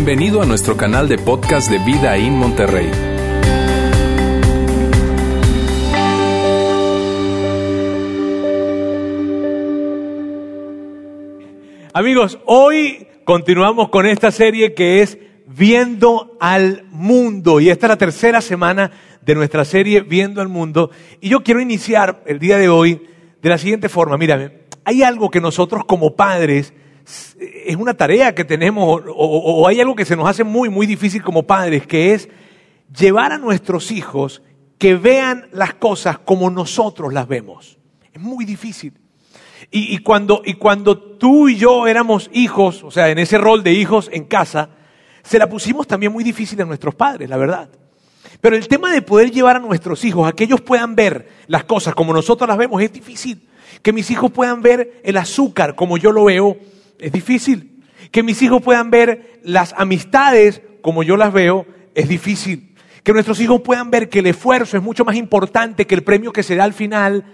Bienvenido a nuestro canal de podcast de Vida en Monterrey. Amigos, hoy continuamos con esta serie que es Viendo al Mundo. Y esta es la tercera semana de nuestra serie Viendo al Mundo. Y yo quiero iniciar el día de hoy de la siguiente forma. Mírame, hay algo que nosotros como padres es una tarea que tenemos o, hay algo que se nos hace muy, muy difícil como padres, que es llevar a nuestros hijos que vean las cosas como nosotros las vemos. Es muy difícil. Y, cuando, y cuando tú y yo éramos hijos, o sea, en ese rol de hijos en casa, se la pusimos también muy difícil a nuestros padres, la verdad. Pero el tema de poder llevar a nuestros hijos a que ellos puedan ver las cosas como nosotros las vemos es difícil. Que mis hijos puedan ver el azúcar como yo lo veo es difícil. Que mis hijos puedan ver las amistades como yo las veo, es difícil. Que nuestros hijos puedan ver que el esfuerzo es mucho más importante que el premio que se da al final,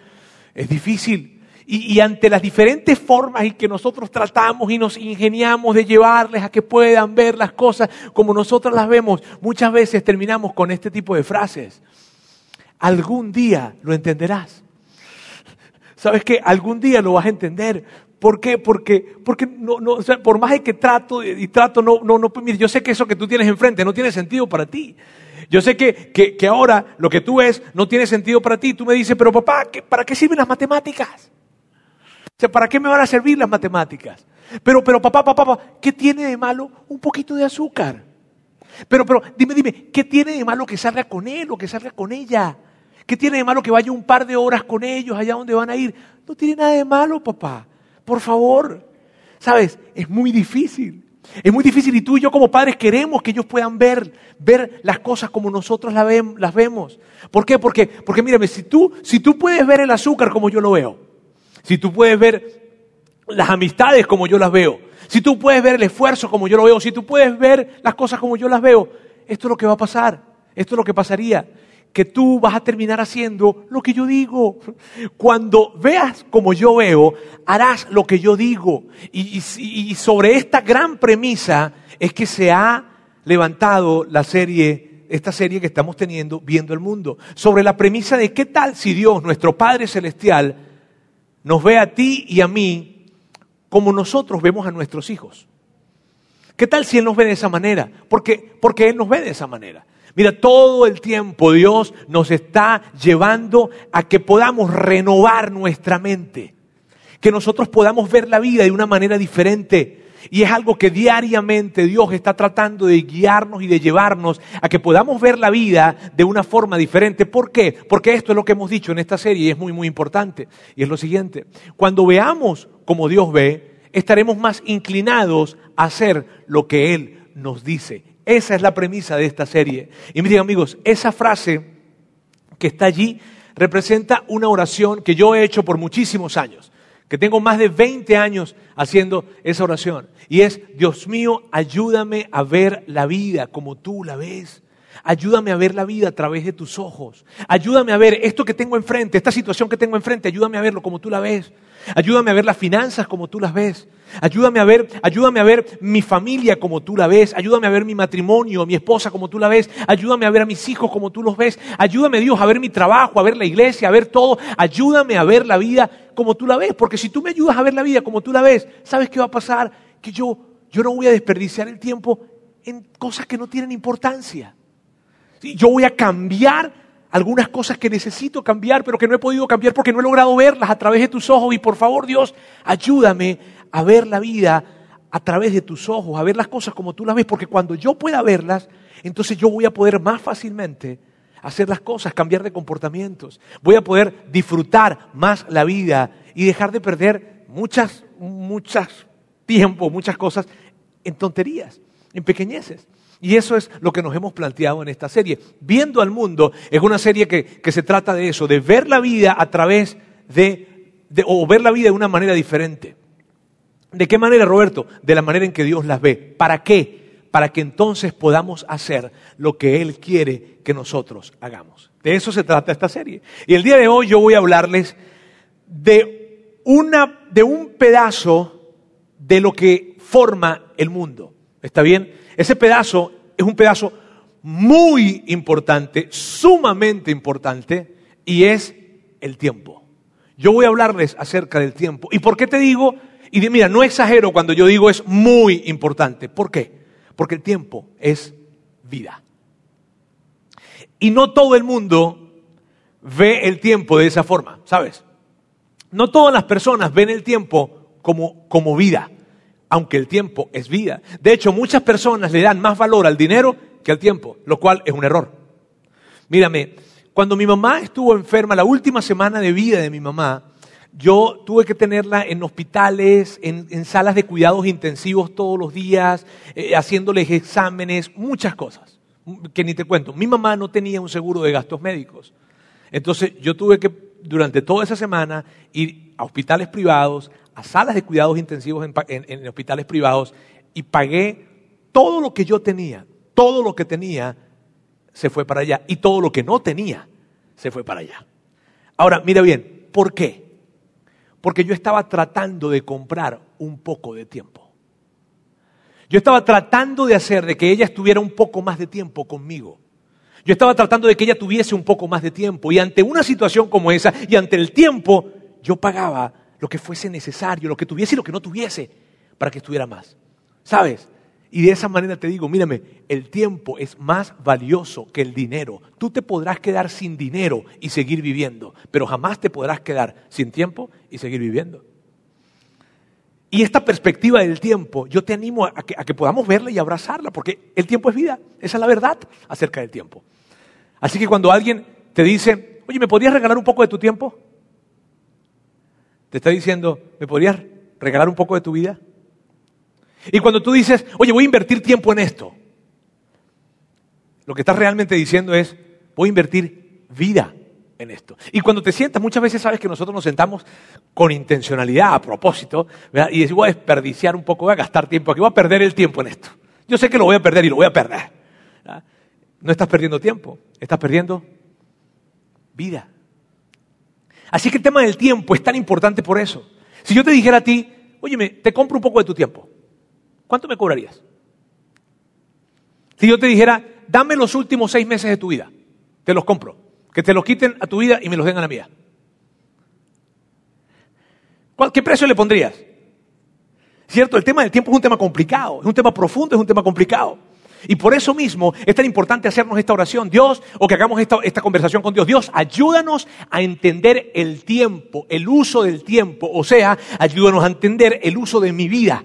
es difícil. Y, ante las diferentes formas en que nosotros tratamos y nos ingeniamos de llevarles a que puedan ver las cosas como nosotros las vemos, muchas veces terminamos con este tipo de frases. Algún día lo entenderás. ¿Sabes qué? Algún día lo vas a entender. ¿Por qué? Porque, porque no, no, por más que trato y trato, no, no, no, mire, yo sé que eso que tú tienes enfrente no tiene sentido para ti. Yo sé que, que, ahora lo que tú ves no tiene sentido para ti. Tú me dices, pero papá, ¿para qué sirven las matemáticas? O sea, ¿para qué me van a servir las matemáticas? Pero, pero papá, papá, papá, ¿qué tiene de malo un poquito de azúcar? Pero, pero, dime, dime, ¿qué tiene de malo que salga con él o que salga con ella? ¿Qué tiene de malo que vaya un par de horas con ellos allá donde van a ir? No tiene nada de malo, papá. Por favor. ¿Sabes? Es muy difícil. Es muy difícil y tú y yo como padres queremos que ellos puedan ver, ver las cosas como nosotros las, vemos. ¿Por qué? Porque, porque mírame, si tú, si tú puedes ver el azúcar como yo lo veo, si tú puedes ver las amistades como yo las veo, si tú puedes ver el esfuerzo como yo lo veo, si tú puedes ver las cosas como yo las veo, esto es lo que va a pasar, esto es lo que pasaría que tú vas a terminar haciendo lo que yo digo. Cuando veas como yo veo, harás lo que yo digo. Y, sobre esta gran premisa es que se ha levantado la serie, esta serie que estamos teniendo, Viendo el Mundo. Sobre la premisa de qué tal si Dios, nuestro Padre Celestial, nos ve a ti y a mí como nosotros vemos a nuestros hijos. ¿Qué tal si Él nos ve de esa manera? Porque, porque Él nos ve de esa manera. Mira, todo el tiempo Dios nos está llevando a que podamos renovar nuestra mente, que nosotros podamos ver la vida de una manera diferente. Y es algo que diariamente Dios está tratando de guiarnos y de llevarnos a que podamos ver la vida de una forma diferente. ¿Por qué? Porque esto es lo que hemos dicho en esta serie y es muy, muy importante. Y es lo siguiente, cuando veamos como Dios ve, estaremos más inclinados a hacer lo que Él nos dice. Esa es la premisa de esta serie. Y miren amigos, esa frase que está allí representa una oración que yo he hecho por muchísimos años, que tengo más de 20 años haciendo esa oración. Y es, Dios mío, ayúdame a ver la vida como tú la ves. Ayúdame a ver la vida a través de tus ojos. Ayúdame a ver esto que tengo enfrente, esta situación que tengo enfrente, ayúdame a verlo como tú la ves. Ayúdame a ver las finanzas como tú las ves. Ayúdame a ver, ayúdame a ver mi familia como tú la ves. Ayúdame a ver mi matrimonio, mi esposa como tú la ves. Ayúdame a ver a mis hijos como tú los ves. Ayúdame, Dios, a ver mi trabajo, a ver la iglesia, a ver todo. Ayúdame a ver la vida como tú la ves. Porque si tú me ayudas a ver la vida como tú la ves, ¿sabes qué va a pasar? Que yo, yo no voy a desperdiciar el tiempo en cosas que no tienen importancia. Yo voy a cambiar algunas cosas que necesito cambiar, pero que no he podido cambiar porque no he logrado verlas a través de tus ojos. Y por favor, Dios, ayúdame a ver la vida a través de tus ojos, a ver las cosas como tú las ves, porque cuando yo pueda verlas, entonces yo voy a poder más fácilmente hacer las cosas, cambiar de comportamientos. Voy a poder disfrutar más la vida y dejar de perder muchas, muchas tiempo, muchas cosas en tonterías, en pequeñeces. Y eso es lo que nos hemos planteado en esta serie. Viendo al mundo es una serie que, se trata de eso, de ver la vida a través de, o ver la vida de una manera diferente. ¿De qué manera, Roberto? De la manera en que Dios las ve. ¿Para qué? Para que entonces podamos hacer lo que Él quiere que nosotros hagamos. De eso se trata esta serie. Y el día de hoy yo voy a hablarles de, una, de un pedazo de lo que forma el mundo. ¿Está bien? Ese pedazo es un pedazo muy importante, sumamente importante, y es el tiempo. Yo voy a hablarles acerca del tiempo. ¿Y por qué te digo? Y mira, no exagero cuando yo digo es muy importante. ¿Por qué? Porque el tiempo es vida. Y no todo el mundo ve el tiempo de esa forma, ¿sabes? No todas las personas ven el tiempo como, como vida, aunque el tiempo es vida. De hecho, muchas personas le dan más valor al dinero que al tiempo, lo cual es un error. Mírame, cuando mi mamá estuvo enferma, la última semana de vida de mi mamá, yo tuve que tenerla en hospitales, en, salas de cuidados intensivos todos los días, eh, haciéndoles exámenes, muchas cosas, que ni te cuento. Mi mamá no tenía un seguro de gastos médicos. Entonces yo tuve que, durante toda esa semana, ir a hospitales privados, a salas de cuidados intensivos en, hospitales privados, y pagué todo lo que yo tenía, todo lo que tenía se fue para allá, y todo lo que no tenía se fue para allá. Ahora, mira bien, ¿por qué? Porque yo estaba tratando de comprar un poco de tiempo. Yo estaba tratando de hacer de que ella estuviera un poco más de tiempo conmigo. Yo estaba tratando de que ella tuviese un poco más de tiempo y ante una situación como esa y ante el tiempo, yo pagaba lo que fuese necesario, lo que tuviese y lo que no tuviese para que estuviera más. ¿Sabes? Y de esa manera te digo, mírame, el tiempo es más valioso que el dinero. Tú te podrás quedar sin dinero y seguir viviendo, pero jamás te podrás quedar sin tiempo y seguir viviendo. Y esta perspectiva del tiempo, yo te animo a que, podamos verla y abrazarla, porque el tiempo es vida, esa es la verdad acerca del tiempo. Así que cuando alguien te dice, oye, ¿me podrías regalar un poco de tu tiempo? Te está diciendo, ¿me podrías regalar un poco de tu vida? Y cuando tú dices, oye, voy a invertir tiempo en esto, lo que estás realmente diciendo es, voy a invertir vida en esto. Y cuando te sientas, muchas veces sabes que nosotros nos sentamos con intencionalidad, a propósito, y decimos, voy a desperdiciar un poco, voy a gastar tiempo aquí, voy a perder el tiempo en esto. Yo sé que lo voy a perder y lo voy a perder. No estás perdiendo tiempo, estás perdiendo vida. Así que el tema del tiempo es tan importante por eso. Si yo te dijera a ti, oye, te compro un poco de tu tiempo, ¿cuánto me cobrarías? Si yo te dijera, dame los últimos seis meses de tu vida, te los compro, que te los quiten a tu vida y me los den a la mía. ¿Qué precio le pondrías? ¿Cierto? El tema del tiempo es un tema complicado, es un tema profundo, es un tema complicado. Y por eso mismo es tan importante hacernos esta oración. Dios, o que hagamos esta, esta, conversación con Dios. Dios, ayúdanos a entender el tiempo, el uso del tiempo. O sea, ayúdanos a entender el uso de mi vida.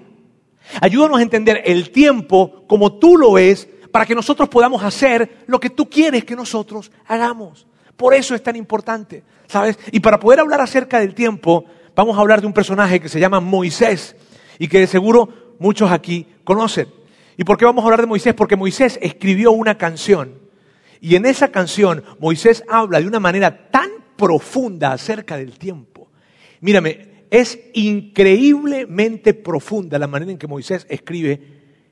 Ayúdanos a entender el tiempo como tú lo ves para que nosotros podamos hacer lo que tú quieres que nosotros hagamos. Por eso es tan importante, ¿sabes? Y para poder hablar acerca del tiempo, vamos a hablar de un personaje que se llama Moisés y que de seguro muchos aquí conocen. ¿Y por qué vamos a hablar de Moisés? Porque Moisés escribió una canción. Y en esa canción Moisés habla de una manera tan profunda acerca del tiempo. Mírame, es increíblemente profunda la manera en que Moisés escribe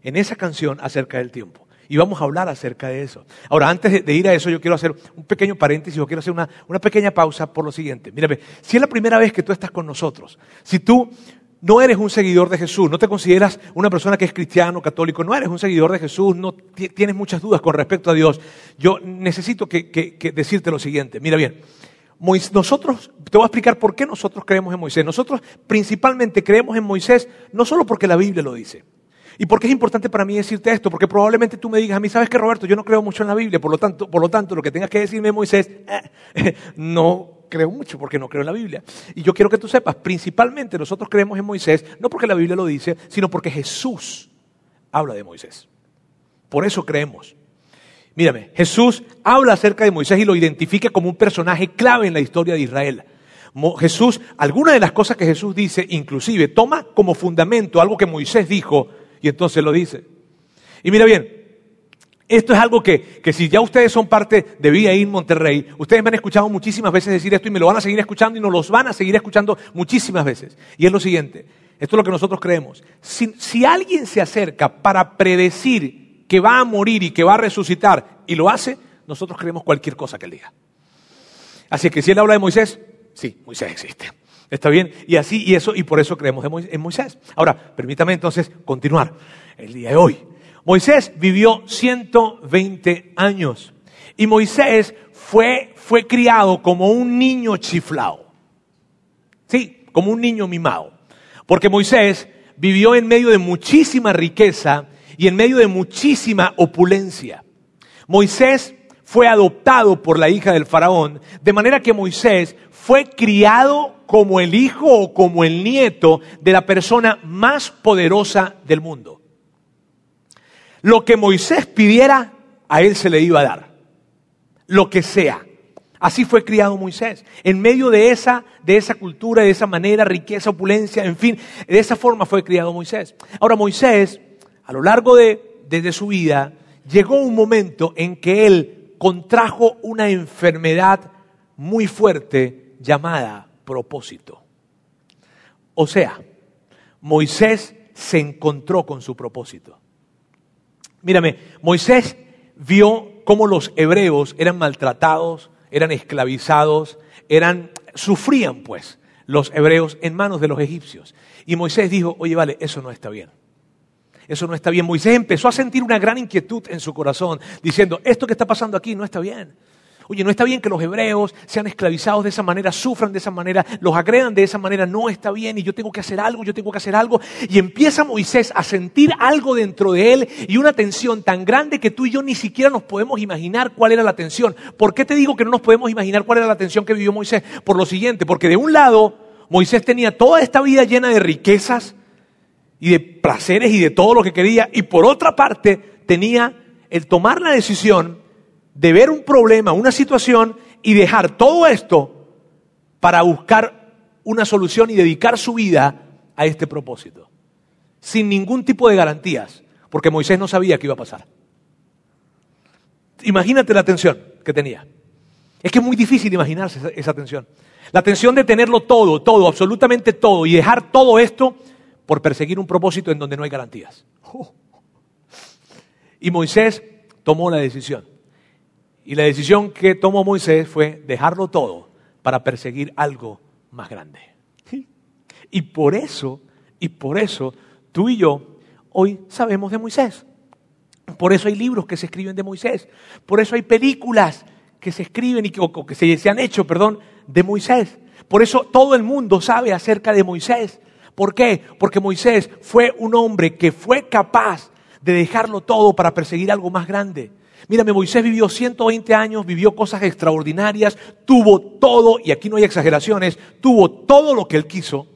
en esa canción acerca del tiempo. Y vamos a hablar acerca de eso. Ahora, antes de ir a eso, yo quiero hacer un pequeño paréntesis, yo quiero hacer una, una pequeña pausa por lo siguiente. Mírame, si es la primera vez que tú estás con nosotros, si tú no eres un seguidor de Jesús, no te consideras una persona que es cristiano, católico, no eres un seguidor de Jesús, no tienes muchas dudas con respecto a Dios, yo necesito que, decirte lo siguiente. Mira bien, nosotros, te voy a explicar por qué nosotros creemos en Moisés. Nosotros principalmente creemos en Moisés no solo porque la Biblia lo dice. ¿Y por qué es importante para mí decirte esto? Porque probablemente tú me digas a mí, ¿sabes qué, Roberto? Yo no creo mucho en la Biblia, por lo tanto, por lo, tanto lo que tengas que decirme Moisés, eh, no creo mucho porque no creo en la Biblia. Y yo quiero que tú sepas, principalmente nosotros creemos en Moisés, no porque la Biblia lo dice, sino porque Jesús habla de Moisés. Por eso creemos. Mírame, Jesús habla acerca de Moisés y lo identifica como un personaje clave en la historia de Israel. Jesús, algunas de las cosas que Jesús dice, inclusive, toma como fundamento algo que Moisés dijo y entonces lo dice. Y mira bien, esto es algo que, si ya ustedes son parte de Vida en Monterrey, ustedes me han escuchado muchísimas veces decir esto y me lo van a seguir escuchando y nos los van a seguir escuchando muchísimas veces. Y es lo siguiente, esto es lo que nosotros creemos. Si, si alguien se acerca para predecir que va a morir y que va a resucitar y lo hace, nosotros creemos cualquier cosa que él diga. Así que si él habla de Moisés, sí, Moisés existe. ¿Está bien? Y así, y eso, y por eso creemos en Moisés. Ahora, permítame entonces continuar el día de hoy. Moisés vivió 120 años y Moisés fue, fue criado como un niño chiflado. Sí, como un niño mimado. Porque Moisés vivió en medio de muchísima riqueza y en medio de muchísima opulencia. Moisés fue adoptado por la hija del faraón, de manera que Moisés fue criado como el hijo o como el nieto de la persona más poderosa del mundo. Lo que Moisés pidiera, a él se le iba a dar. Lo que sea. Así fue criado Moisés. En medio de esa, de esa cultura, de esa manera, riqueza, opulencia, en fin, de esa forma fue criado Moisés. Ahora Moisés, a lo largo de, su vida, llegó un momento en que él contrajo una enfermedad muy fuerte llamada propósito. O sea, Moisés se encontró con su propósito. Mírame, Moisés vio cómo los hebreos eran maltratados, eran esclavizados, eran, sufrían pues los hebreos en manos de los egipcios. Y Moisés dijo, oye, vale, eso no está bien. Eso no está bien. Moisés empezó a sentir una gran inquietud en su corazón, diciendo, esto que está pasando aquí no está bien. Oye, no está bien que los hebreos sean esclavizados de esa manera, sufran de esa manera, los agredan de esa manera, no está bien y yo tengo que hacer algo, yo tengo que hacer algo. Y empieza Moisés a sentir algo dentro de él y una tensión tan grande que tú y yo ni siquiera nos podemos imaginar cuál era la tensión. ¿Por qué te digo que no nos podemos imaginar cuál era la tensión que vivió Moisés? Por lo siguiente, porque de un lado Moisés tenía toda esta vida llena de riquezas y de placeres y de todo lo que quería, y por otra parte tenía el tomar la decisión de ver un problema, una situación y dejar todo esto para buscar una solución y dedicar su vida a este propósito. Sin ningún tipo de garantías, porque Moisés no sabía qué iba a pasar. Imagínate la tensión que tenía. Es que es muy difícil imaginarse esa, tensión. La tensión de tenerlo todo, todo, absolutamente todo, y dejar todo esto por perseguir un propósito en donde no hay garantías. Y Moisés tomó la decisión. Y la decisión que tomó Moisés fue dejarlo todo para perseguir algo más grande. Y por eso, y por eso, tú y yo hoy sabemos de Moisés. Por eso hay libros que se escriben de Moisés. Por eso hay películas que se escriben y que, o que se, se han hecho, perdón, de Moisés. Por eso todo el mundo sabe acerca de Moisés. ¿Por qué? Porque Moisés fue un hombre que fue capaz de dejarlo todo para perseguir algo más grande. Mírame, Moisés vivió 120 años, vivió cosas extraordinarias, tuvo todo, y aquí no hay exageraciones, tuvo todo lo que él quiso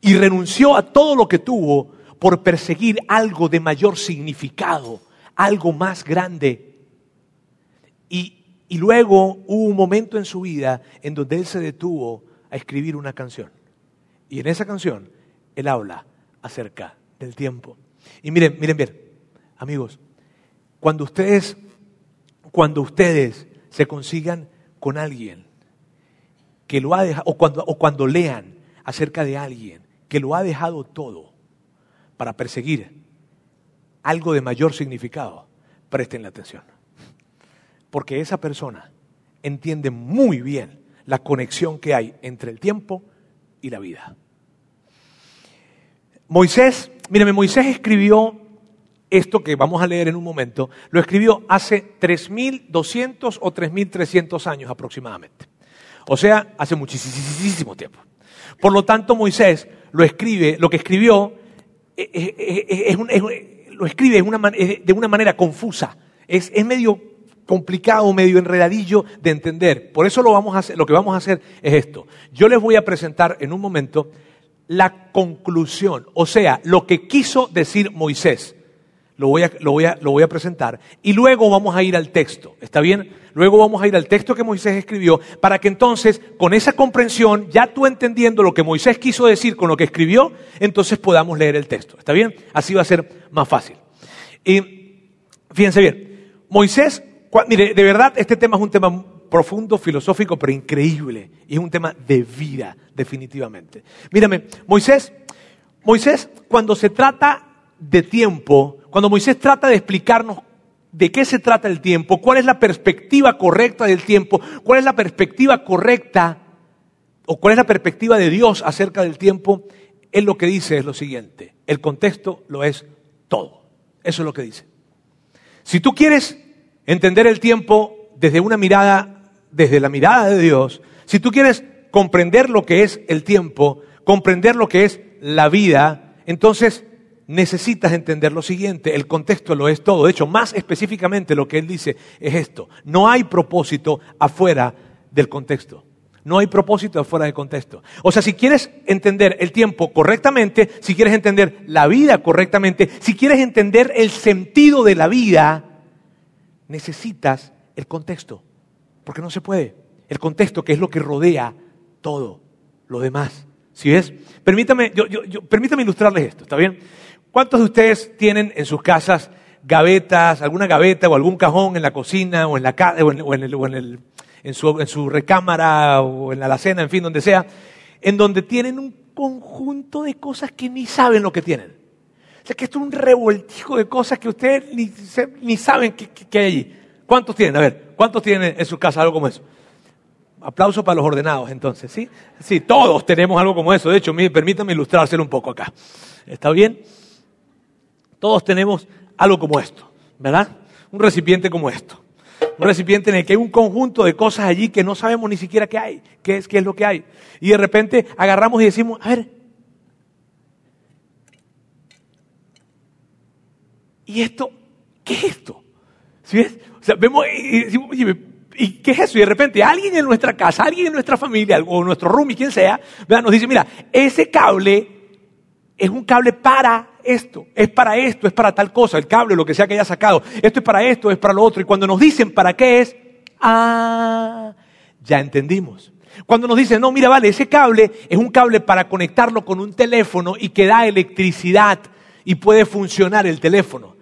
y renunció a todo lo que tuvo por perseguir algo de mayor significado, algo más grande. Y, y luego hubo un momento en su vida en donde él se detuvo a escribir una canción. Y en esa canción él habla acerca del tiempo. Y miren, miren bien, amigos, cuando ustedes, cuando ustedes se consigan con alguien que lo ha dejado, o cuando, o cuando lean acerca de alguien que lo ha dejado todo para perseguir algo de mayor significado, presten la atención. Porque esa persona entiende muy bien la conexión que hay entre el tiempo y la vida. Moisés, mírame, Moisés escribió esto que vamos a leer en un momento, lo escribió hace 3.200 o 3.300 años aproximadamente. O sea, hace muchísimo tiempo. Por lo tanto, Moisés lo escribe, lo que escribió, eh, eh, eh, lo escribe de una manera confusa. Es, medio complicado, medio enredadillo de entender. Por eso lo, vamos a hacer, lo que vamos a hacer es esto. Yo les voy a presentar en un momento la conclusión, o sea, lo que quiso decir Moisés lo voy, a, lo, voy a, lo voy a presentar y luego vamos a ir al texto, ¿está bien? Luego vamos a ir al texto que Moisés escribió para que entonces con esa comprensión, ya tú entendiendo lo que Moisés quiso decir con lo que escribió, entonces podamos leer el texto, ¿está bien? Así va a ser más fácil. Y fíjense bien, Moisés, mire, de verdad este tema es un tema profundo, filosófico, pero increíble. Y es un tema de vida, definitivamente. Mírame, Moisés, Moisés, cuando se trata de tiempo, cuando Moisés trata de explicarnos de qué se trata el tiempo, cuál es la perspectiva correcta del tiempo, cuál es la perspectiva correcta o cuál es la perspectiva de Dios acerca del tiempo, él lo que dice es lo siguiente, el contexto lo es todo. Eso es lo que dice. Si tú quieres entender el tiempo desde una mirada, desde la mirada de Dios, si tú quieres comprender lo que es el tiempo, comprender lo que es la vida, entonces necesitas entender lo siguiente, el contexto lo es todo. De hecho, más específicamente lo que él dice es esto, no hay propósito afuera del contexto. No hay propósito afuera del contexto. O sea, si quieres entender el tiempo correctamente, si quieres entender la vida correctamente, si quieres entender el sentido de la vida, necesitas el contexto. Porque no se puede. El contexto que es lo que rodea todo lo demás. ¿Sí ves? Permítame, yo, permítame ilustrarles esto, ¿está bien? ¿Cuántos de ustedes tienen en sus casas gavetas, alguna gaveta o algún cajón en la cocina o en, la, o en, el, o en, el, en, su, en su recámara o en la alacena, en fin, donde sea, en donde tienen un conjunto de cosas que ni saben lo que tienen? O sea, que esto es un revoltijo de cosas que ustedes ni, ni saben que, hay allí. ¿Cuántos tienen? A ver, ¿cuántos tienen en su casa algo como eso? Aplauso para los ordenados, entonces, ¿sí? Sí, todos tenemos algo como eso. De hecho, permítame ilustrárselo un poco acá. ¿Está bien? Todos tenemos algo como esto, ¿verdad? Un recipiente como esto. Un recipiente en el que hay un conjunto de cosas allí que no sabemos ni siquiera qué hay, qué es, qué es lo que hay. Y de repente agarramos y decimos, a ver, ¿y esto? ¿Qué es esto? ¿Sí ves? O sea, vemos y decimos, oye, ¿Y qué es eso? Y de repente alguien en nuestra casa, alguien en nuestra familia, o nuestro roomie, quien sea, nos dice, mira, ese cable es un cable para esto, es para esto, es para tal cosa, el cable, lo que sea que haya sacado, esto es para esto, es para lo otro. Y cuando nos dicen para qué es, ah, ya entendimos. Cuando nos dicen, no, mira, vale, ese cable es un cable para conectarlo con un teléfono y que da electricidad y puede funcionar el teléfono.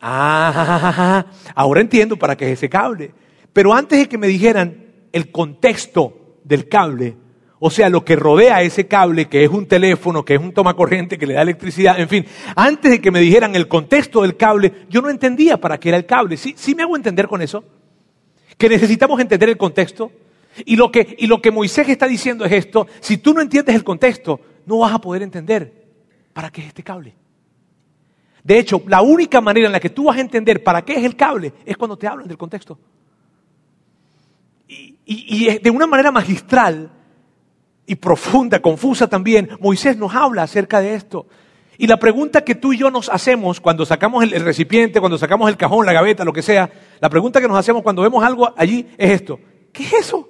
Ah, ahora entiendo para qué es ese cable. Pero antes de que me dijeran el contexto del cable, o sea, lo que rodea ese cable, que es un teléfono, que es un toma corriente, que le da electricidad, en fin, antes de que me dijeran el contexto del cable, yo no entendía para qué era el cable. ¿Sí, ¿Sí me hago entender con eso? Que necesitamos entender el contexto. Y lo, que, y lo que Moisés está diciendo es esto, si tú no entiendes el contexto, no vas a poder entender para qué es este cable. De hecho, la única manera en la que tú vas a entender para qué es el cable es cuando te hablan del contexto y, de una manera magistral y profunda, confusa también, Moisés nos habla acerca de esto. Y la pregunta que tú y yo nos hacemos cuando sacamos el, recipiente, cuando sacamos el cajón, la gaveta, lo que sea, la pregunta que nos hacemos cuando vemos algo allí es esto. ¿Qué es eso?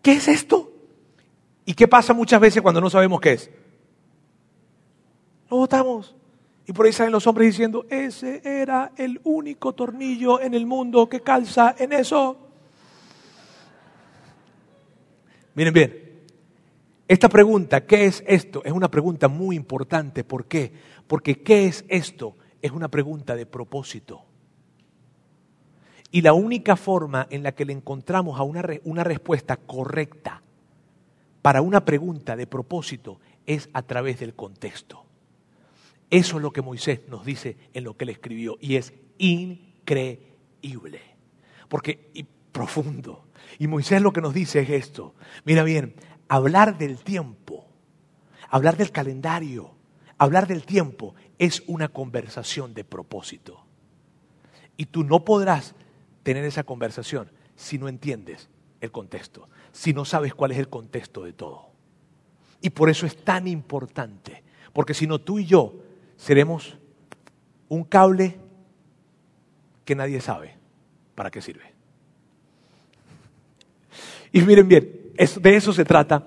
¿Qué es esto? ¿Y qué pasa muchas veces cuando no sabemos qué es? Lo votamos. Y por ahí salen los hombres diciendo, ese era el único tornillo en el mundo que calza en eso. Miren bien, esta pregunta, ¿qué es esto? Es una pregunta muy importante. ¿Por qué? Porque ¿qué es esto? Es una pregunta de propósito. Y la única forma en la que le encontramos a una, una respuesta correcta para una pregunta de propósito es a través del contexto. Eso es lo que Moisés nos dice en lo que él escribió y es increíble. Porque, y profundo. Y Moisés lo que nos dice es esto. Mira bien, hablar del tiempo, hablar del calendario, hablar del tiempo es una conversación de propósito. Y tú no podrás tener esa conversación si no entiendes el contexto, si no sabes cuál es el contexto de todo. Y por eso es tan importante, porque si no tú y yo seremos un cable que nadie sabe para qué sirve. Y miren bien, de eso se trata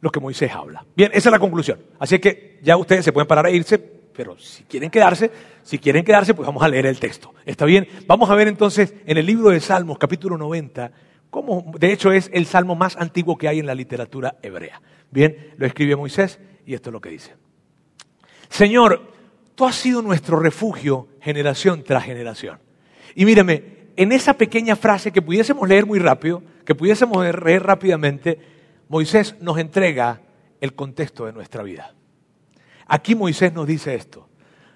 lo que Moisés habla. Bien, esa es la conclusión. Así que ya ustedes se pueden parar a irse, pero si quieren quedarse, si quieren quedarse, pues vamos a leer el texto. ¿Está bien? Vamos a ver entonces en el libro de Salmos, capítulo 90, cómo, de hecho es el salmo más antiguo que hay en la literatura hebrea. Bien, lo escribe Moisés y esto es lo que dice. Señor, tú has sido nuestro refugio generación tras generación. Y míreme, en esa pequeña frase que pudiésemos leer muy rápido, que pudiésemos leer rápidamente, Moisés nos entrega el contexto de nuestra vida. Aquí Moisés nos dice esto.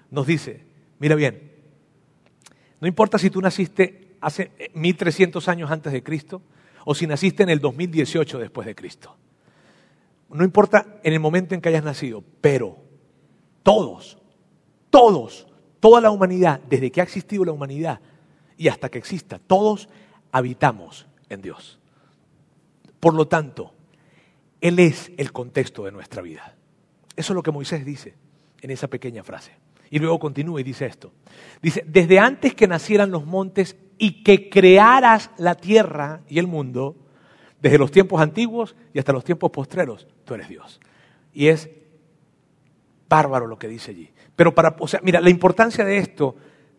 Nos dice, mira bien, no importa si tú naciste hace 1300 años antes de Cristo o si naciste en el 2018 después de Cristo. No importa en el momento en que hayas nacido, pero todos, todos toda la humanidad, desde que ha existido la humanidad y hasta que exista, todos habitamos en Dios. Por lo tanto, Él es el contexto de nuestra vida. Eso es lo que Moisés dice en esa pequeña frase. Y luego continúa y dice esto. Dice, desde antes que nacieran los montes y que crearas la tierra y el mundo, desde los tiempos antiguos y hasta los tiempos postreros, tú eres Dios. Y es bárbaro lo que dice allí. Pero para, o sea, mira, la importancia de esto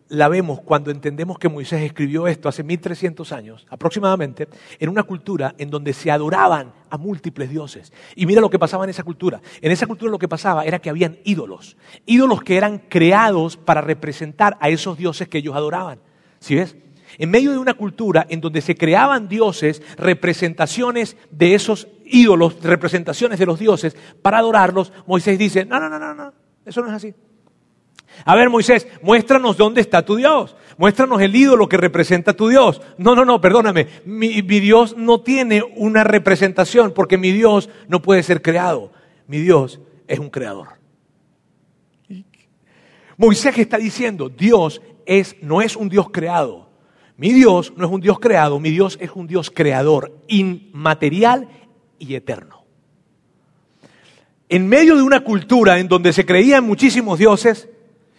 la vemos cuando entendemos que Moisés escribió esto hace 1300 años, aproximadamente, en una cultura en donde se adoraban a múltiples dioses. Y mira lo que pasaba en esa cultura. En esa cultura lo que pasaba era que habían ídolos, ídolos que eran creados para representar a esos dioses que ellos adoraban. ¿Sí ves? En medio de una cultura en donde se creaban dioses, representaciones de esos ídolos, representaciones de los dioses, para adorarlos, Moisés dice, no, no, no, no, no, eso no es así. A ver, Moisés, muéstranos dónde está tu Dios. Muéstranos el ídolo que representa tu Dios. No, no, no, perdóname. Mi, mi, Dios no tiene una representación porque mi Dios no puede ser creado. Mi Dios es un creador. Moisés está diciendo, Dios es, no es un Dios creado. Mi Dios no es un Dios creado, mi Dios es un Dios creador, inmaterial y eterno. En medio de una cultura en donde se creían muchísimos dioses,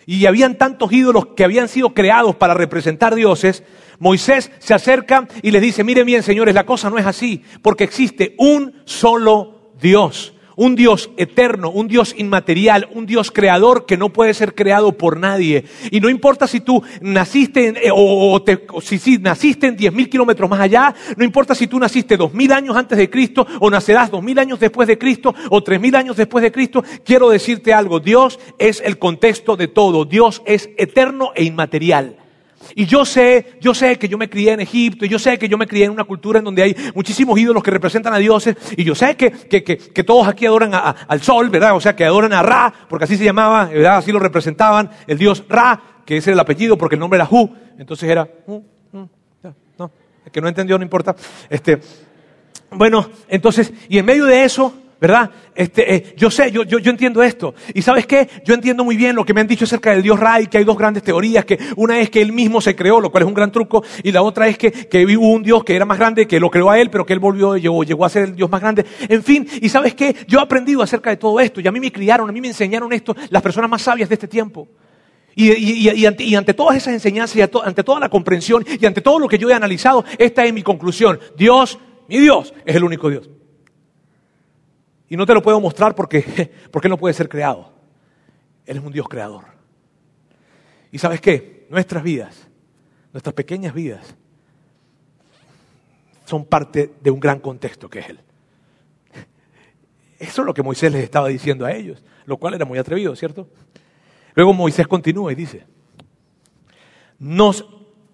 y habían tantos ídolos que habían sido creados para representar dioses, Moisés se acerca y les dice, miren bien señores, la cosa no es así, porque existe un solo Dios un Dios eterno, un Dios inmaterial, un Dios creador que no puede ser creado por nadie. Y no importa si tú naciste eh, o, te, si, si, naciste en diez mil kilómetros más allá, no importa si tú naciste dos mil años antes de Cristo o nacerás dos mil años después de Cristo o tres mil años después de Cristo, quiero decirte algo, Dios es el contexto de todo, Dios es eterno e inmaterial. Y yo sé, yo sé que yo me crié en Egipto, y yo sé que yo me crié en una cultura en donde hay muchísimos ídolos que representan a dioses, y yo sé que, que, que, todos aquí adoran al sol, ¿verdad? O sea, que adoran a Ra, porque así se llamaba, ¿verdad? Así lo representaban, el dios Ra, que ese era el apellido porque el nombre era Hu, entonces era, no, el que no entendió no importa. Este, bueno, entonces, y en medio de eso, ¿verdad? Este, eh, yo sé, yo, entiendo esto. ¿Y sabes qué? Yo entiendo muy bien lo que me han dicho acerca del Dios Ray, que hay dos grandes teorías, que una es que él mismo se creó, lo cual es un gran truco, y la otra es que, que hubo un Dios que era más grande, que lo creó a él, pero que él volvió, llegó, llegó a ser el Dios más grande. En fin, ¿y sabes qué? Yo he aprendido acerca de todo esto, y a mí me criaron, a mí me enseñaron esto las personas más sabias de este tiempo. Y, y, y, ante, y, ante, todas esas enseñanzas, y ante toda la comprensión, y ante todo lo que yo he analizado, esta es mi conclusión. Dios, mi Dios, es el único Dios. Y no te lo puedo mostrar porque, porque no puede ser creado. Él es un Dios creador. Y sabes qué? Nuestras vidas, nuestras pequeñas vidas, son parte de un gran contexto que es Él. Eso es lo que Moisés les estaba diciendo a ellos, lo cual era muy atrevido, ¿cierto? Luego Moisés continúa y dice, nos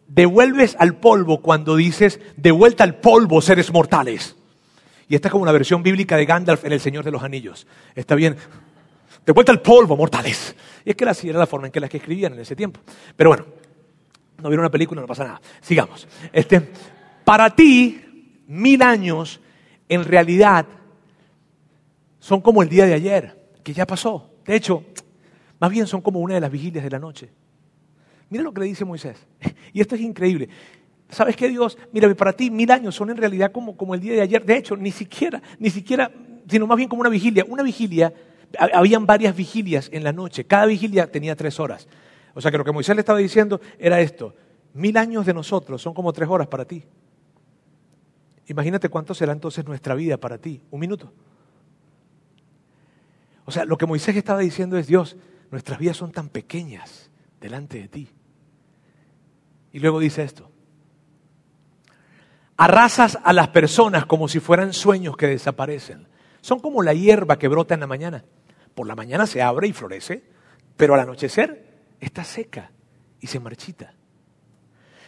devuelves al polvo cuando dices, de vuelta al polvo seres mortales. Y esta es como una versión bíblica de Gandalf en El Señor de los Anillos. Está bien. De vuelta al polvo, mortales. Y es que así era la forma en que las que escribían en ese tiempo. Pero bueno, no vieron una película, no pasa nada. Sigamos. Este, para ti, mil años en realidad son como el día de ayer, que ya pasó. De hecho, más bien son como una de las vigilias de la noche. Mira lo que le dice Moisés. Y esto es increíble. ¿Sabes qué, Dios? Mira, para ti mil años son en realidad como, como el día de ayer. De hecho, ni siquiera, ni siquiera, sino más bien como una vigilia. Una vigilia, habían varias vigilias en la noche. Cada vigilia tenía tres horas. O sea que lo que Moisés le estaba diciendo era esto. Mil años de nosotros son como tres horas para ti. Imagínate cuánto será entonces nuestra vida para ti. Un minuto. O sea, lo que Moisés estaba diciendo es, Dios, nuestras vidas son tan pequeñas delante de ti. Y luego dice esto, Arrasas a las personas como si fueran sueños que desaparecen. Son como la hierba que brota en la mañana. Por la mañana se abre y florece, pero al anochecer está seca y se marchita.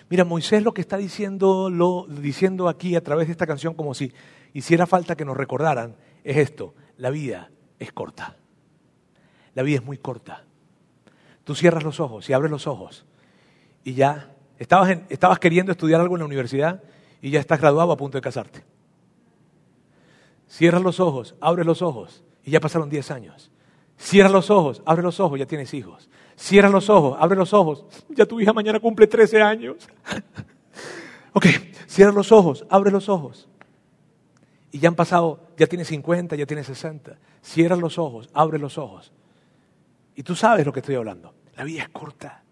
Mira, Moisés lo que está diciendo, diciendo aquí a través de esta canción, como si hiciera falta que nos recordaran, es esto, la vida es corta. La vida es muy corta. Tú cierras los ojos y abres los ojos y ya estabas, en, estabas queriendo estudiar algo en la universidad y ya estás graduado a punto de casarte. Cierras los ojos, abres los ojos y ya pasaron 10 años Cierra los ojos, abre los ojos, ya tienes hijos. Cierra los ojos, abre los ojos, ya tu hija mañana cumple 13 años. ok, cierra los ojos, abre los ojos. Y ya han pasado, ya tienes 50, ya tienes 60. Cierra los ojos, abre los ojos. Y tú sabes lo que estoy hablando. La vida es corta.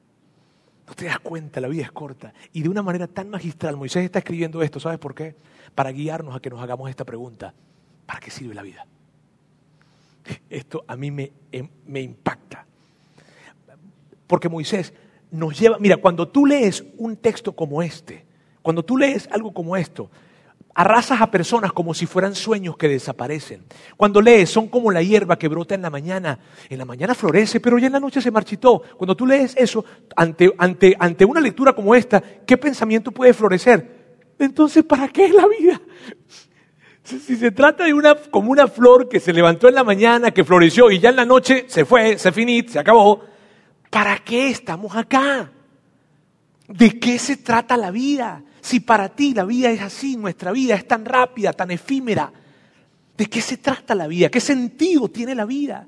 No te das cuenta, la vida es corta. Y de una manera tan magistral, Moisés está escribiendo esto, ¿sabes por qué? Para guiarnos a que nos hagamos esta pregunta. ¿Para qué sirve la vida? Esto a mí me, em, me impacta. Porque Moisés nos lleva, mira, cuando tú lees un texto como este, cuando tú lees algo como esto, arrasas a personas como si fueran sueños que desaparecen. Cuando lees, son como la hierba que brota en la mañana. En la mañana florece, pero ya en la noche se marchitó. Cuando tú lees eso, ante, ante, ante una lectura como esta, ¿qué pensamiento puede florecer? Entonces, ¿para qué es la vida? Si se trata de una, como una flor que se levantó en la mañana, que floreció y ya en la noche se fue, se finit, se acabó, ¿para qué estamos acá? ¿De qué se trata la vida? Si para ti la vida es así, nuestra vida es tan rápida, tan efímera, ¿de qué se trata la vida? ¿Qué sentido tiene la vida?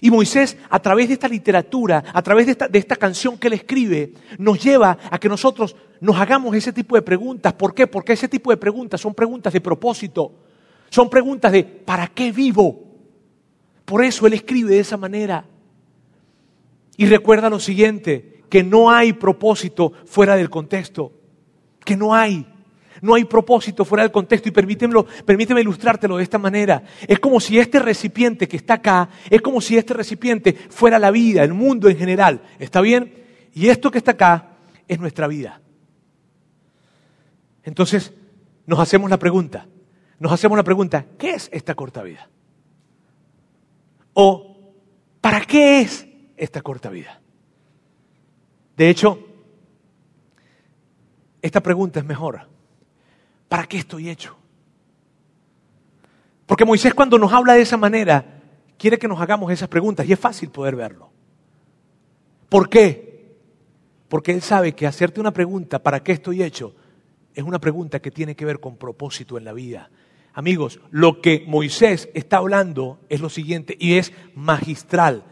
Y Moisés, a través de esta literatura, a través de esta, de esta, canción que él escribe, nos lleva a que nosotros nos hagamos ese tipo de preguntas. ¿Por qué? Porque ese tipo de preguntas son preguntas de propósito. Son preguntas de ¿para qué vivo? Por eso él escribe de esa manera. Y recuerda lo siguiente, que no hay propósito fuera del contexto, que no hay. No hay propósito fuera del contexto y permíteme, ilustrártelo de esta manera. Es como si este recipiente que está acá, es como si este recipiente fuera la vida, el mundo en general. ¿Está bien? Y esto que está acá es nuestra vida. Entonces, nos hacemos la pregunta, nos hacemos la pregunta, ¿qué es esta corta vida? O, ¿para qué es esta corta vida? De hecho, esta pregunta es mejor. ¿Para qué estoy hecho? Porque Moisés cuando nos habla de esa manera, quiere que nos hagamos esas preguntas y es fácil poder verlo. ¿Por qué? Porque Él sabe que hacerte una pregunta, ¿para qué estoy hecho? Es una pregunta que tiene que ver con propósito en la vida. Amigos, lo que Moisés está hablando es lo siguiente y es magistral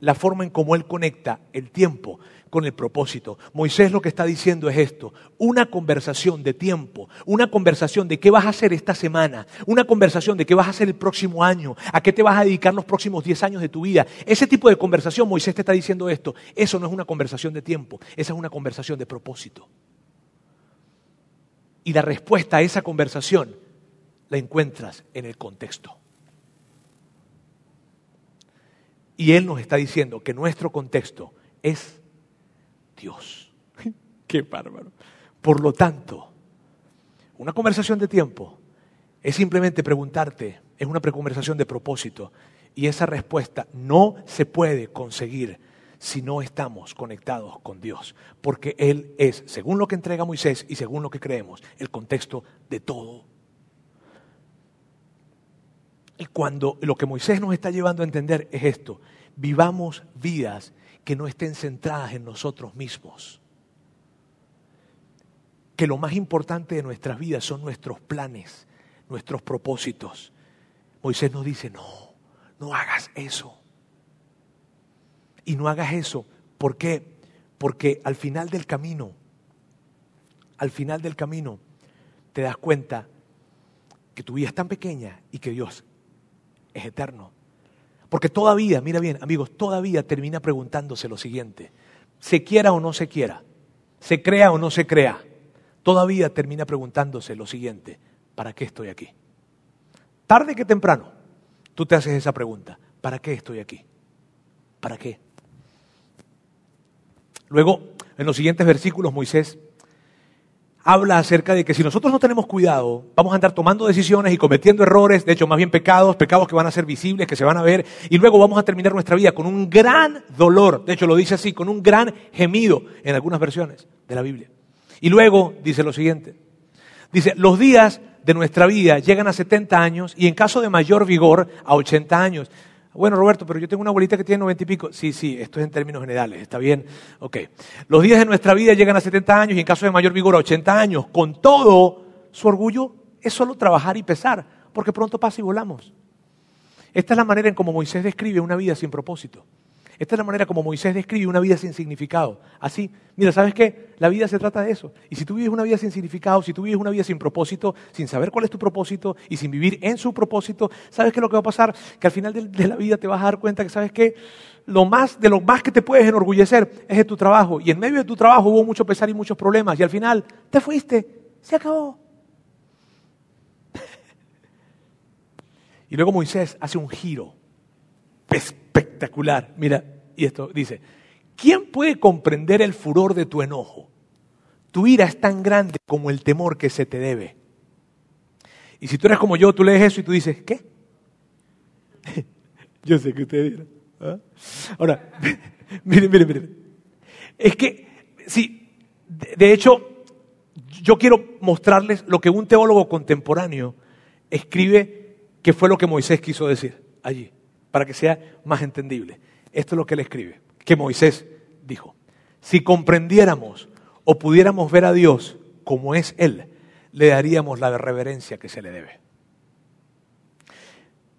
la forma en cómo él conecta el tiempo con el propósito. Moisés lo que está diciendo es esto, una conversación de tiempo, una conversación de qué vas a hacer esta semana, una conversación de qué vas a hacer el próximo año, a qué te vas a dedicar los próximos 10 años de tu vida. Ese tipo de conversación, Moisés te está diciendo esto, eso no es una conversación de tiempo, esa es una conversación de propósito. Y la respuesta a esa conversación la encuentras en el contexto. Y Él nos está diciendo que nuestro contexto es Dios. Qué bárbaro. Por lo tanto, una conversación de tiempo es simplemente preguntarte, es una conversación de propósito. Y esa respuesta no se puede conseguir si no estamos conectados con Dios. Porque Él es, según lo que entrega Moisés y según lo que creemos, el contexto de todo y cuando lo que Moisés nos está llevando a entender es esto, vivamos vidas que no estén centradas en nosotros mismos. Que lo más importante de nuestras vidas son nuestros planes, nuestros propósitos. Moisés nos dice, no, no hagas eso. Y no hagas eso. ¿Por qué? Porque al final del camino, al final del camino, te das cuenta que tu vida es tan pequeña y que Dios es eterno. Porque todavía, mira bien, amigos, todavía termina preguntándose lo siguiente. Se quiera o no se quiera, se crea o no se crea, todavía termina preguntándose lo siguiente. ¿Para qué estoy aquí? Tarde que temprano, tú te haces esa pregunta. ¿Para qué estoy aquí? ¿Para qué? Luego, en los siguientes versículos, Moisés habla acerca de que si nosotros no tenemos cuidado, vamos a andar tomando decisiones y cometiendo errores, de hecho más bien pecados, pecados que van a ser visibles, que se van a ver, y luego vamos a terminar nuestra vida con un gran dolor, de hecho lo dice así, con un gran gemido en algunas versiones de la Biblia. Y luego dice lo siguiente, dice, los días de nuestra vida llegan a 70 años y en caso de mayor vigor a 80 años. Bueno, Roberto, pero yo tengo una abuelita que tiene noventa y pico. Sí, sí, esto es en términos generales, ¿está bien? Ok. Los días de nuestra vida llegan a 70 años y en caso de mayor vigor a 80 años. Con todo, su orgullo es solo trabajar y pesar, porque pronto pasa y volamos. Esta es la manera en cómo Moisés describe una vida sin propósito. Esta es la manera como Moisés describe una vida sin significado. Así, mira, ¿sabes qué? La vida se trata de eso. Y si tú vives una vida sin significado, si tú vives una vida sin propósito, sin saber cuál es tu propósito y sin vivir en su propósito, ¿sabes qué es lo que va a pasar? Que al final de, la vida te vas a dar cuenta que, ¿sabes qué? Lo más, de lo más que te puedes enorgullecer es de tu trabajo. Y en medio de tu trabajo hubo mucho pesar y muchos problemas. Y al final te fuiste, se acabó. y luego Moisés hace un giro espectacular. Mira, y esto dice, ¿quién puede comprender el furor de tu enojo? Tu ira es tan grande como el temor que se te debe. Y si tú eres como yo, tú lees eso y tú dices, ¿qué? yo sé que ustedes dirán. ¿ah? Ahora, miren, miren, miren. Es que, sí, de hecho, yo quiero mostrarles lo que un teólogo contemporáneo escribe que fue lo que Moisés quiso decir allí para que sea más entendible. Esto es lo que él escribe, que Moisés dijo. Si comprendiéramos o pudiéramos ver a Dios como es Él, le daríamos la reverencia que se le debe.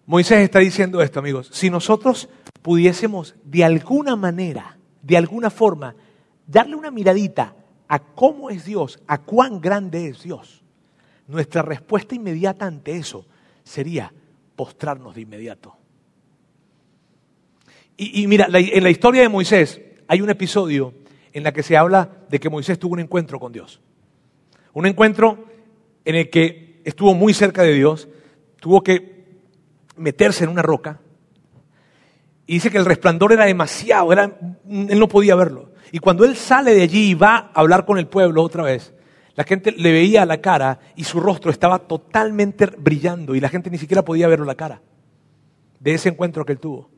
Moisés está diciendo esto, amigos. Si nosotros pudiésemos de alguna manera, de alguna forma, darle una miradita a cómo es Dios, a cuán grande es Dios, nuestra respuesta inmediata ante eso sería postrarnos de inmediato. Y, mira, en la historia de Moisés hay un episodio en la que se habla de que Moisés tuvo un encuentro con Dios. Un encuentro en el que estuvo muy cerca de Dios, tuvo que meterse en una roca. Y dice que el resplandor era demasiado, era, él no podía verlo. Y cuando él sale de allí y va a hablar con el pueblo otra vez, la gente le veía la cara y su rostro estaba totalmente brillando y la gente ni siquiera podía verlo la cara de ese encuentro que él tuvo.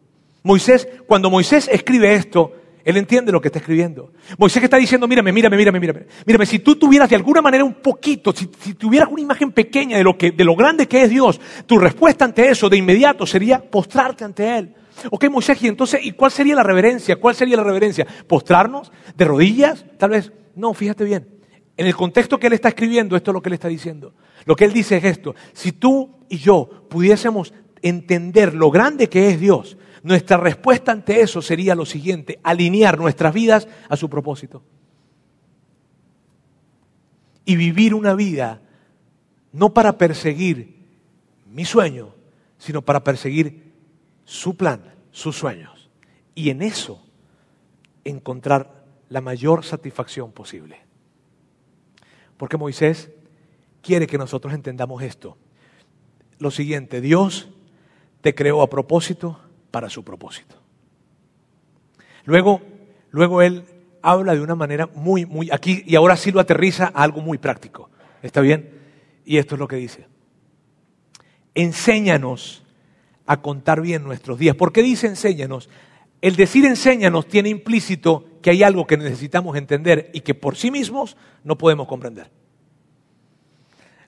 Moisés, cuando Moisés escribe esto, él entiende lo que está escribiendo. Moisés está diciendo, mírame, mírame, mírame, mírame. Mírame, si tú tuvieras de alguna manera un poquito, si, tuvieras una imagen pequeña de lo, de lo grande que es Dios, tu respuesta ante eso de inmediato sería postrarte ante Él. Ok, Moisés, y entonces, ¿y cuál sería la reverencia? ¿Cuál sería la reverencia? ¿Postrarnos? ¿De rodillas? Tal vez. No, fíjate bien. En el contexto que él está escribiendo, esto es lo que él está diciendo. Lo que él dice es esto. Si tú y yo pudiésemos entender lo grande que es Dios, nuestra respuesta ante eso sería lo siguiente, alinear nuestras vidas a su propósito. Y vivir una vida no para perseguir mi sueño, sino para perseguir su plan, sus sueños. Y en eso encontrar la mayor satisfacción posible. Porque Moisés quiere que nosotros entendamos esto. Lo siguiente, Dios te creó a propósito para su propósito. Luego, luego él habla de una manera muy, muy, aquí, y ahora sí lo aterriza a algo muy práctico. ¿Está bien? Y esto es lo que dice. Enséñanos a contar bien nuestros días. ¿Por qué dice enséñanos? El decir enséñanos tiene implícito que hay algo que necesitamos entender y que por sí mismos no podemos comprender.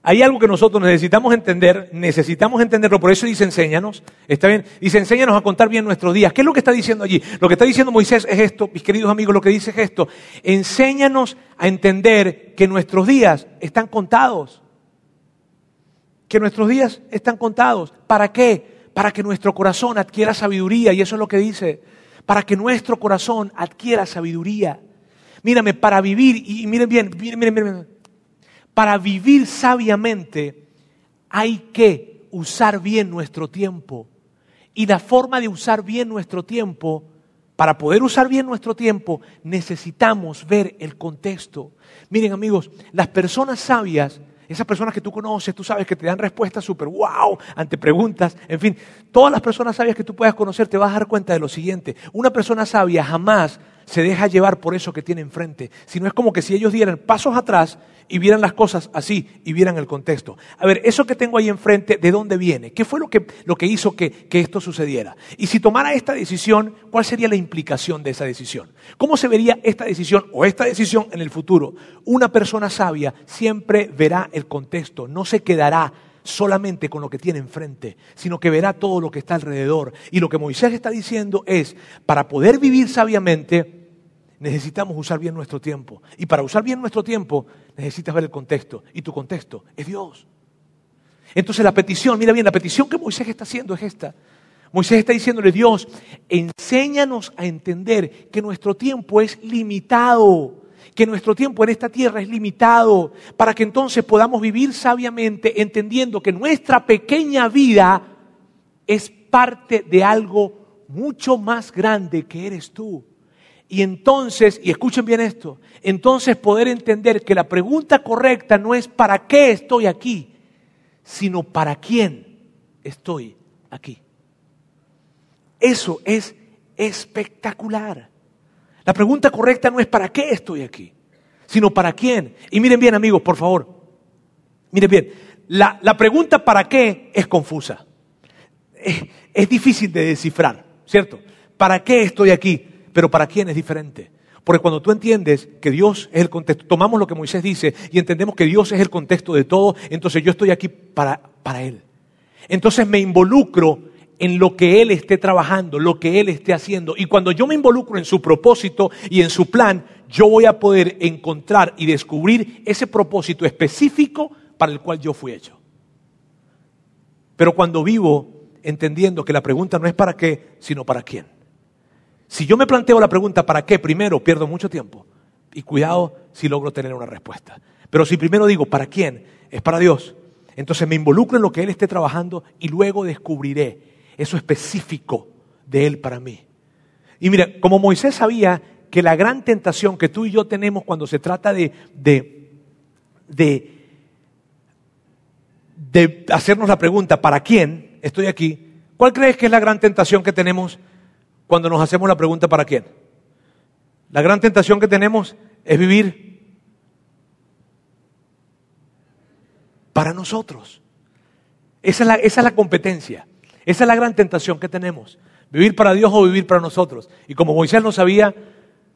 Hay algo que nosotros necesitamos entender, necesitamos entenderlo, por eso dice enséñanos, ¿está bien? Dice enséñanos a contar bien nuestros días. ¿Qué es lo que está diciendo allí? Lo que está diciendo Moisés es esto, mis queridos amigos, lo que dice es esto. Enséñanos a entender que nuestros días están contados. Que nuestros días están contados. ¿Para qué? Para que nuestro corazón adquiera sabiduría, y eso es lo que dice. Para que nuestro corazón adquiera sabiduría. Mírame, para vivir, y miren bien, miren, miren, miren para vivir sabiamente hay que usar bien nuestro tiempo. Y la forma de usar bien nuestro tiempo, para poder usar bien nuestro tiempo, necesitamos ver el contexto. Miren amigos, las personas sabias, esas personas que tú conoces, tú sabes que te dan respuestas súper wow ante preguntas, en fin, todas las personas sabias que tú puedas conocer te vas a dar cuenta de lo siguiente. Una persona sabia jamás se deja llevar por eso que tiene enfrente, sino es como que si ellos dieran pasos atrás y vieran las cosas así y vieran el contexto. A ver, eso que tengo ahí enfrente, ¿de dónde viene? ¿Qué fue lo que, lo que hizo que, que esto sucediera? Y si tomara esta decisión, ¿cuál sería la implicación de esa decisión? ¿Cómo se vería esta decisión o esta decisión en el futuro? Una persona sabia siempre verá el contexto, no se quedará solamente con lo que tiene enfrente, sino que verá todo lo que está alrededor. Y lo que Moisés está diciendo es, para poder vivir sabiamente, necesitamos usar bien nuestro tiempo. Y para usar bien nuestro tiempo necesitas ver el contexto. Y tu contexto es Dios. Entonces la petición, mira bien, la petición que Moisés está haciendo es esta. Moisés está diciéndole, Dios, enséñanos a entender que nuestro tiempo es limitado, que nuestro tiempo en esta tierra es limitado, para que entonces podamos vivir sabiamente entendiendo que nuestra pequeña vida es parte de algo mucho más grande que eres tú. Y entonces, y escuchen bien esto, entonces poder entender que la pregunta correcta no es para qué estoy aquí, sino para quién estoy aquí. Eso es espectacular. La pregunta correcta no es para qué estoy aquí, sino para quién. Y miren bien amigos, por favor, miren bien, la, pregunta para qué es confusa. Es, es difícil de descifrar, ¿cierto? ¿Para qué estoy aquí? Pero para quién es diferente. Porque cuando tú entiendes que Dios es el contexto, tomamos lo que Moisés dice y entendemos que Dios es el contexto de todo, entonces yo estoy aquí para, para Él. Entonces me involucro en lo que Él esté trabajando, lo que Él esté haciendo. Y cuando yo me involucro en su propósito y en su plan, yo voy a poder encontrar y descubrir ese propósito específico para el cual yo fui hecho. Pero cuando vivo entendiendo que la pregunta no es para qué, sino para quién. Si yo me planteo la pregunta para qué, primero pierdo mucho tiempo. Y cuidado si logro tener una respuesta. Pero si primero digo para quién, es para Dios. Entonces me involucro en lo que Él esté trabajando y luego descubriré eso específico de Él para mí. Y mira, como Moisés sabía que la gran tentación que tú y yo tenemos cuando se trata de, de, de, de hacernos la pregunta, ¿para quién estoy aquí? ¿Cuál crees que es la gran tentación que tenemos cuando nos hacemos la pregunta, ¿para quién? La gran tentación que tenemos es vivir para nosotros. Esa es la, esa es la competencia. Esa es la gran tentación que tenemos, vivir para Dios o vivir para nosotros. Y como Moisés no sabía,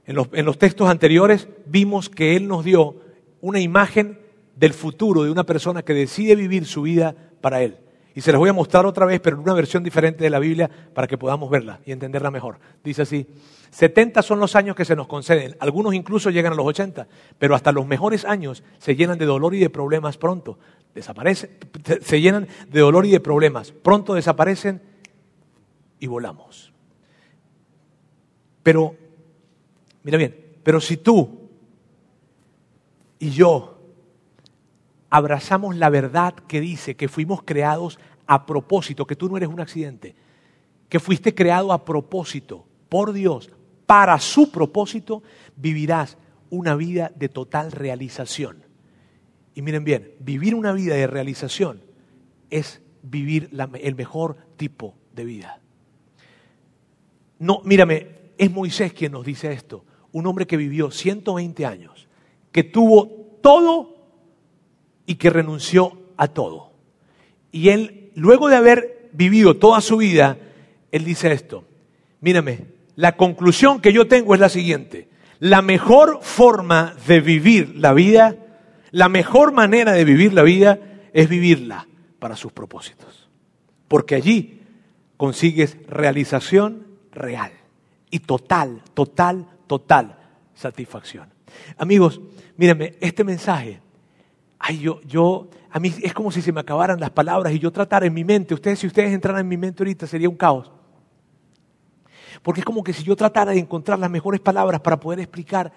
en los, en los textos anteriores vimos que Él nos dio una imagen del futuro de una persona que decide vivir su vida para Él. Y se les voy a mostrar otra vez, pero en una versión diferente de la Biblia para que podamos verla y entenderla mejor. Dice así, 70 son los años que se nos conceden, algunos incluso llegan a los 80, pero hasta los mejores años se llenan de dolor y de problemas pronto desaparecen, se llenan de dolor y de problemas, pronto desaparecen y volamos. Pero, mira bien, pero si tú y yo abrazamos la verdad que dice que fuimos creados a propósito, que tú no eres un accidente, que fuiste creado a propósito por Dios, para su propósito, vivirás una vida de total realización. Y miren bien, vivir una vida de realización es vivir el mejor tipo de vida. No, mírame, es Moisés quien nos dice esto. Un hombre que vivió 120 años, que tuvo todo y que renunció a todo. Y él, luego de haber vivido toda su vida, él dice esto. Mírame, la conclusión que yo tengo es la siguiente. La mejor forma de vivir la vida la mejor manera de vivir la vida es vivirla para sus propósitos. Porque allí consigues realización real y total, total, total satisfacción. Amigos, mírenme, este mensaje, ay, yo, yo, a mí es como si se me acabaran las palabras y yo tratara en mi mente, ustedes, si ustedes entraran en mi mente ahorita sería un caos. Porque es como que si yo tratara de encontrar las mejores palabras para poder explicar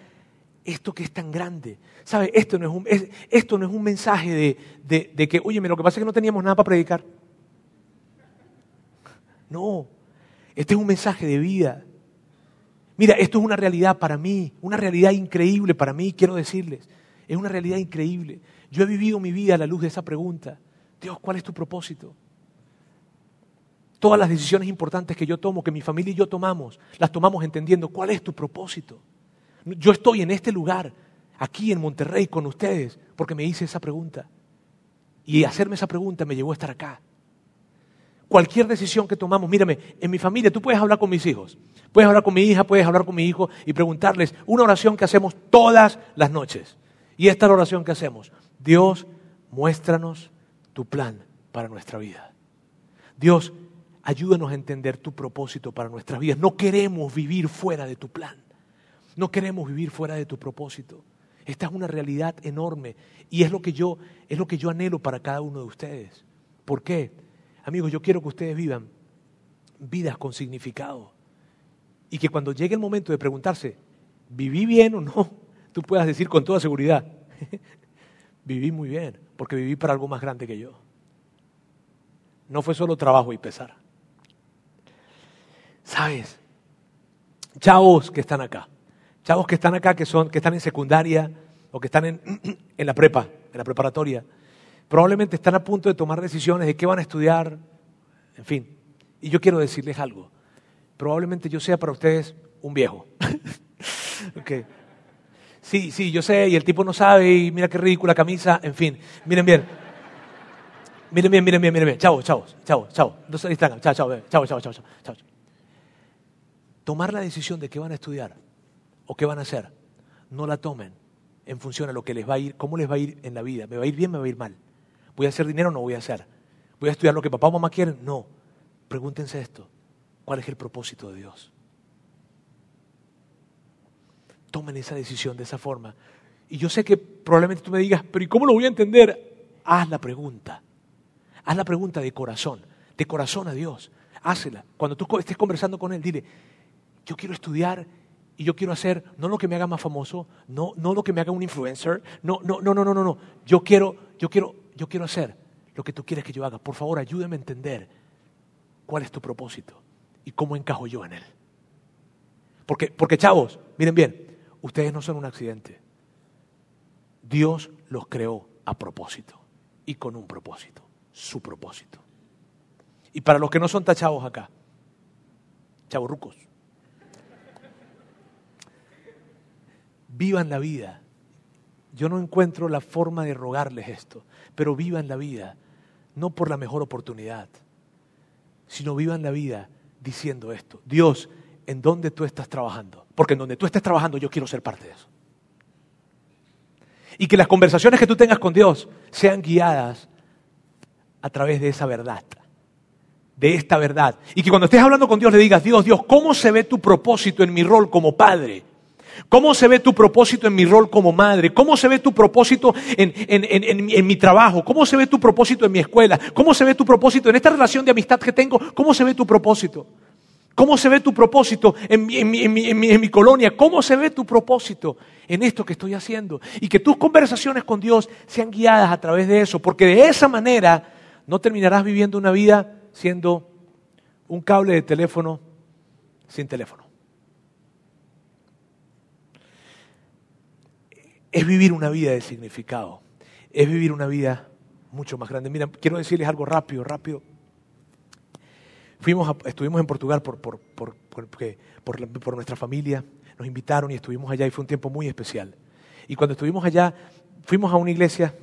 esto que es tan grande. ¿Sabe? Esto no es un, esto no es un mensaje de, de, que, oye, lo que pasa es que no teníamos nada para predicar. No, este es un mensaje de vida. Mira, esto es una realidad para mí, una realidad increíble para mí, quiero decirles. Es una realidad increíble. Yo he vivido mi vida a la luz de esa pregunta. Dios, ¿cuál es tu propósito? Todas las decisiones importantes que yo tomo, que mi familia y yo tomamos, las tomamos entendiendo cuál es tu propósito. Yo estoy en este lugar, aquí en Monterrey, con ustedes, porque me hice esa pregunta. Y hacerme esa pregunta me llevó a estar acá. Cualquier decisión que tomamos, mírame, en mi familia tú puedes hablar con mis hijos, puedes hablar con mi hija, puedes hablar con mi hijo y preguntarles una oración que hacemos todas las noches. Y esta es la oración que hacemos. Dios, muéstranos tu plan para nuestra vida. Dios, ayúdanos a entender tu propósito para nuestras vidas. No queremos vivir fuera de tu plan. No queremos vivir fuera de tu propósito. Esta es una realidad enorme y es lo que yo es lo que yo anhelo para cada uno de ustedes. ¿Por qué? Amigos, yo quiero que ustedes vivan vidas con significado. Y que cuando llegue el momento de preguntarse, ¿viví bien o no? Tú puedas decir con toda seguridad, viví muy bien, porque viví para algo más grande que yo. No fue solo trabajo y pesar. ¿Sabes? Chavos que están acá, chavos que están acá, que, son, que están en secundaria o que están en, en la prepa, en la preparatoria, probablemente están a punto de tomar decisiones de qué van a estudiar, en fin. Y yo quiero decirles algo. Probablemente yo sea para ustedes un viejo. okay. Sí, sí, yo sé, y el tipo no sabe, y mira qué ridícula camisa, en fin. Miren bien. Miren bien, miren bien, miren bien. Chao, chao, chao, chao. No se distraigan. Chao, chao, chao, chao, chao, chao. Tomar la decisión de qué van a estudiar o qué van a hacer, no la tomen en función a lo que les va a ir, cómo les va a ir en la vida. ¿Me va a ir bien, me va a ir mal? ¿Voy a hacer dinero o no voy a hacer? ¿Voy a estudiar lo que papá o mamá quieren? No. Pregúntense esto. ¿Cuál es el propósito de Dios? Tomen esa decisión de esa forma. Y yo sé que probablemente tú me digas, pero ¿y cómo lo voy a entender? Haz la pregunta. Haz la pregunta de corazón, de corazón a Dios. Hácela. Cuando tú estés conversando con Él, dile, yo quiero estudiar y yo quiero hacer no lo que me haga más famoso, no, no lo que me haga un influencer, no, no, no, no, no, no, no. Yo quiero, yo quiero, yo quiero hacer lo que tú quieres que yo haga. Por favor, ayúdame a entender cuál es tu propósito y cómo encajo yo en él. Porque, porque chavos, miren bien, ustedes no son un accidente. Dios los creó a propósito y con un propósito, su propósito. Y para los que no son tachados acá, chavos rucos, vivan la vida. Yo no encuentro la forma de rogarles esto, pero vivan la vida, no por la mejor oportunidad, sino vivan la vida diciendo esto. Dios, ¿en dónde tú estás trabajando? Porque en donde tú estés trabajando yo quiero ser parte de eso. Y que las conversaciones que tú tengas con Dios sean guiadas a través de esa verdad, de esta verdad. Y que cuando estés hablando con Dios le digas, Dios, Dios, ¿cómo se ve tu propósito en mi rol como padre? ¿Cómo se ve tu propósito en mi rol como madre? ¿Cómo se ve tu propósito en, mi trabajo? ¿Cómo se ve tu propósito en mi escuela? ¿Cómo se ve tu propósito en esta relación de amistad que tengo? ¿Cómo se ve tu propósito? ¿Cómo se ve tu propósito en mi, colonia? ¿Cómo se ve tu propósito en esto que estoy haciendo? Y que tus conversaciones con Dios sean guiadas a través de eso, porque de esa manera no terminarás viviendo una vida siendo un cable de teléfono sin teléfono. es vivir una vida de significado, es vivir una vida mucho más grande. Mira, quiero decirles algo rápido, rápido. Fuimos estuvimos en Portugal por, por, por, por, nuestra familia, nos invitaron y estuvimos allá y fue un tiempo muy especial. Y cuando estuvimos allá, fuimos a una iglesia,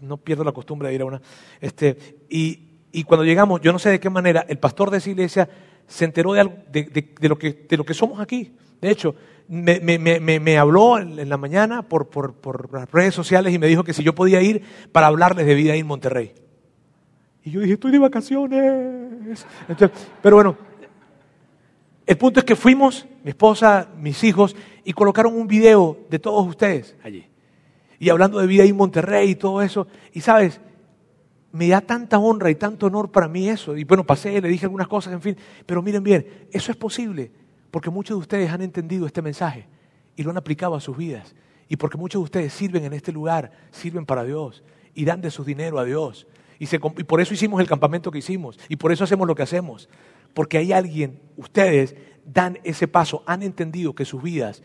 no pierdo la costumbre de ir a una, este, y, y cuando llegamos, yo no sé de qué manera, el pastor de esa iglesia se enteró de, de, de, lo, que, de lo que somos aquí. De hecho, me, me, me, habló en la mañana por, por, por, las redes sociales y me dijo que si yo podía ir para hablarles de vida en Monterrey. Y yo dije, estoy de vacaciones. pero bueno, el punto es que fuimos, mi esposa, mis hijos, y colocaron un video de todos ustedes allí. Y hablando de vida ahí en Monterrey y todo eso. Y sabes, me da tanta honra y tanto honor para mí eso. Y bueno, pasé, le dije algunas cosas, en fin. Pero miren bien, eso es posible porque muchos de ustedes han entendido este mensaje y lo han aplicado a sus vidas. Y porque muchos de ustedes sirven en este lugar, sirven para Dios y dan de su dinero a Dios. Y, y, por eso hicimos el campamento que hicimos. Y por eso hacemos lo que hacemos. Porque hay alguien, ustedes dan ese paso, han entendido que sus vidas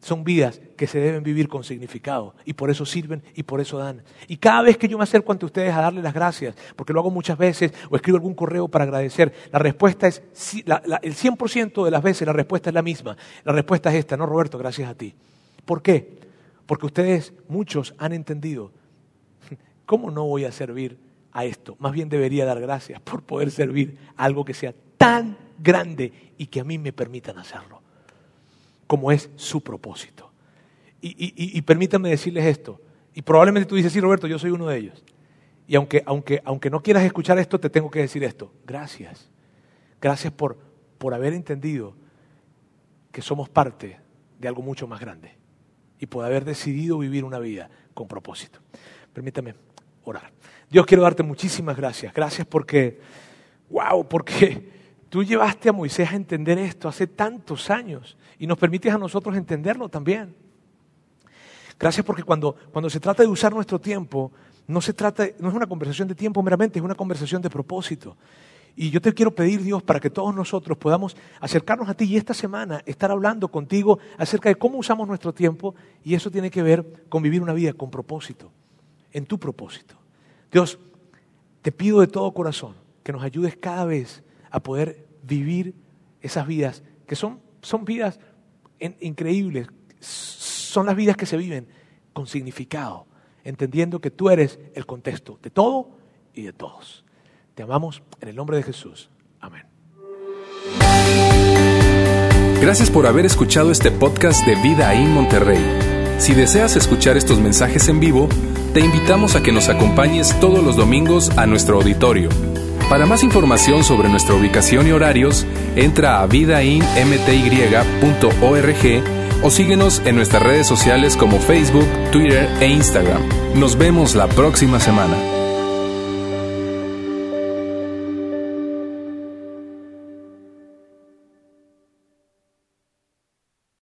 son vidas que se deben vivir con significado y por eso sirven y por eso dan. Y cada vez que yo me acerco ante ustedes a darles las gracias, porque lo hago muchas veces o escribo algún correo para agradecer, la respuesta es, el 100% de las veces la respuesta es la misma. La respuesta es esta, no Roberto, gracias a ti. ¿Por qué? Porque ustedes, muchos, han entendido, ¿cómo no voy a servir a esto? Más bien debería dar gracias por poder servir algo que sea tan grande y que a mí me permitan hacerlo como es su propósito. Y, permítanme decirles esto, y probablemente tú dices, sí, Roberto, yo soy uno de ellos. Y aunque, aunque, aunque no quieras escuchar esto, te tengo que decir esto. Gracias. Gracias por, por haber entendido que somos parte de algo mucho más grande y por haber decidido vivir una vida con propósito. Permítame Dios, quiero darte muchísimas gracias. Gracias porque, wow, porque tú llevaste a Moisés a entender esto hace tantos años y nos permites a nosotros entenderlo también. Gracias porque cuando, cuando se trata de usar nuestro tiempo, no se trata, no es una conversación de tiempo meramente, es una conversación de propósito. Y yo te quiero pedir, Dios, para que todos nosotros podamos acercarnos a ti y esta semana estar hablando contigo acerca de cómo usamos nuestro tiempo y eso tiene que ver con vivir una vida con propósito, en tu propósito. Dios, te pido de todo corazón que nos ayudes cada vez a poder vivir esas vidas que son, son vidas increíbles, son las vidas que se viven con significado, entendiendo que tú eres el contexto de todo y de todos. Te amamos en el nombre de Jesús. Amén. Gracias por haber escuchado este podcast de Vida en Monterrey. Si deseas escuchar estos mensajes en vivo, te invitamos a que nos acompañes todos los domingos a nuestro auditorio. Para más información sobre nuestra ubicación y horarios, entra a vidainmty.org o síguenos en nuestras redes sociales como Facebook, Twitter e Instagram. Nos vemos la próxima semana.